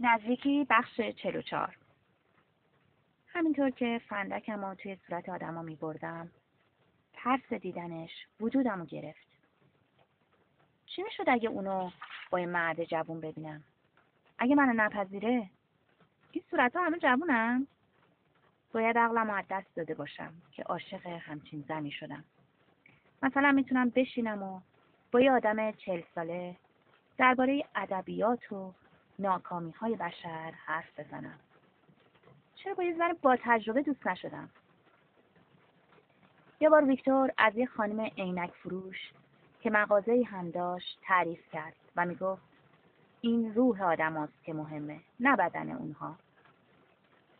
نزدیکی بخش چلو چار همینطور که فندکم رو توی صورت آدما می بردم ترس دیدنش وجودم رو گرفت. چی می‌شد اگه اونو با یه مرد جوون ببینم؟ اگه منو نپذیره؟ این صورت ها همه جوونم باید عقلم از دست داده باشم که عاشق همچین زنی شدم. مثلا می‌تونم بشینم و با یه آدم چل ساله درباره ادبیات و ناکامی های بشر حرف بزنم. چرا با یه زن با تجربه دوست نشدم؟ یه بار ویکتور از یه خانم عینک فروش که مغازه هم داشت تعریف کرد و می‌گفت این روح آدم که مهمه نه بدن اونها.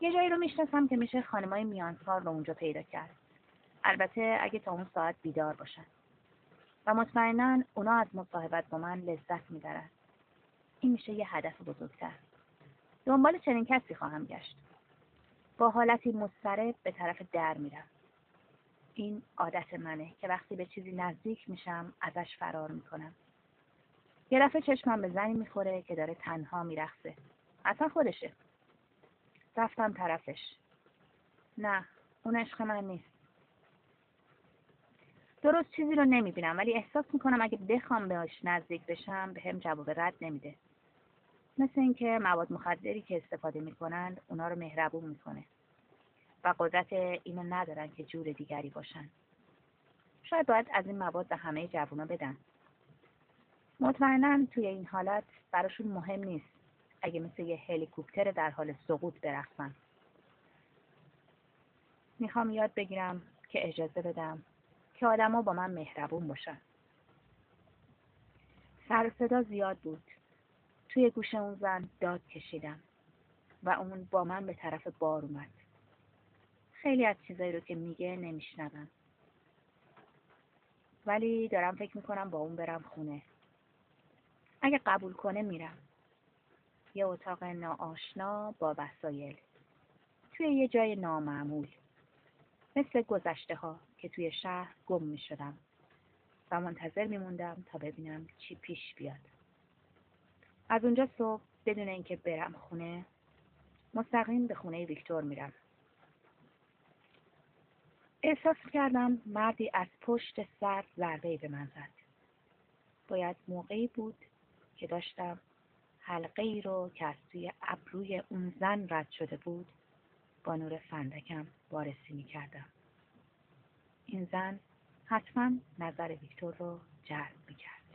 یه جایی رو می‌شناسم که میشه خانمای میانسال رو اونجا پیدا کرد. البته اگه تا اون ساعت بیدار باشن. و مطمئنا اونا از مصاحبت با من لذت می‌برن. این میشه یه هدف بزرگتر. دنبال چنین کسی خواهم گشت. با حالتی مضطرب به طرف در میرم. این عادت منه که وقتی به چیزی نزدیک میشم ازش فرار می‌کنم. یه دفعه چشمم به زنی می‌خوره که داره تنها میرخصه اصلا خودشه. رفتم طرفش. نه اون عشق من نیست. درست چیزی رو نمی‌بینم ولی احساس می‌کنم اگه بخوام بهش نزدیک بشم به هم جواب رد نمیده. مثل اینکه مواد مخدری که استفاده می‌کنند اونا رو مهربون می‌کنه و قدرت اینو ندارن که جور دیگری باشن. شاید باید از این مواد به همه جوونا بدن. مطمئنا توی این حالت براشون مهم نیست اگه مثل یه هلیکوپتر در حال سقوط برقصن. می‌خوام یاد بگیرم که اجازه بدم که آدما با من مهربون باشن. سر صدا زیاد بود. توی گوش اون زن داد کشیدم و اون با من به طرف بار اومد. خیلی از چیزایی رو که میگه نمیشنوم. ولی دارم فکر می‌کنم با اون برم خونه. اگه قبول کنه میرم. یه اتاق ناآشنا با وسایل. توی یه جای نامعمول. مثل گذشته ها که توی شهر گم می شدم و منتظر می موندم تا ببینم چی پیش بیاد. از اونجا صبح بدون اینکه برم خونه مستقیم به خونه ویکتور میرم. احساس کردم مردی از پشت سر ضربه به من زد. باید موقعی بود که داشتم حلقه ای رو که از توی ابروی اون زن رد شده بود با نور فندکم وارسی می کردم. این زن حتما نظر ویکتور رو جلب می کرد.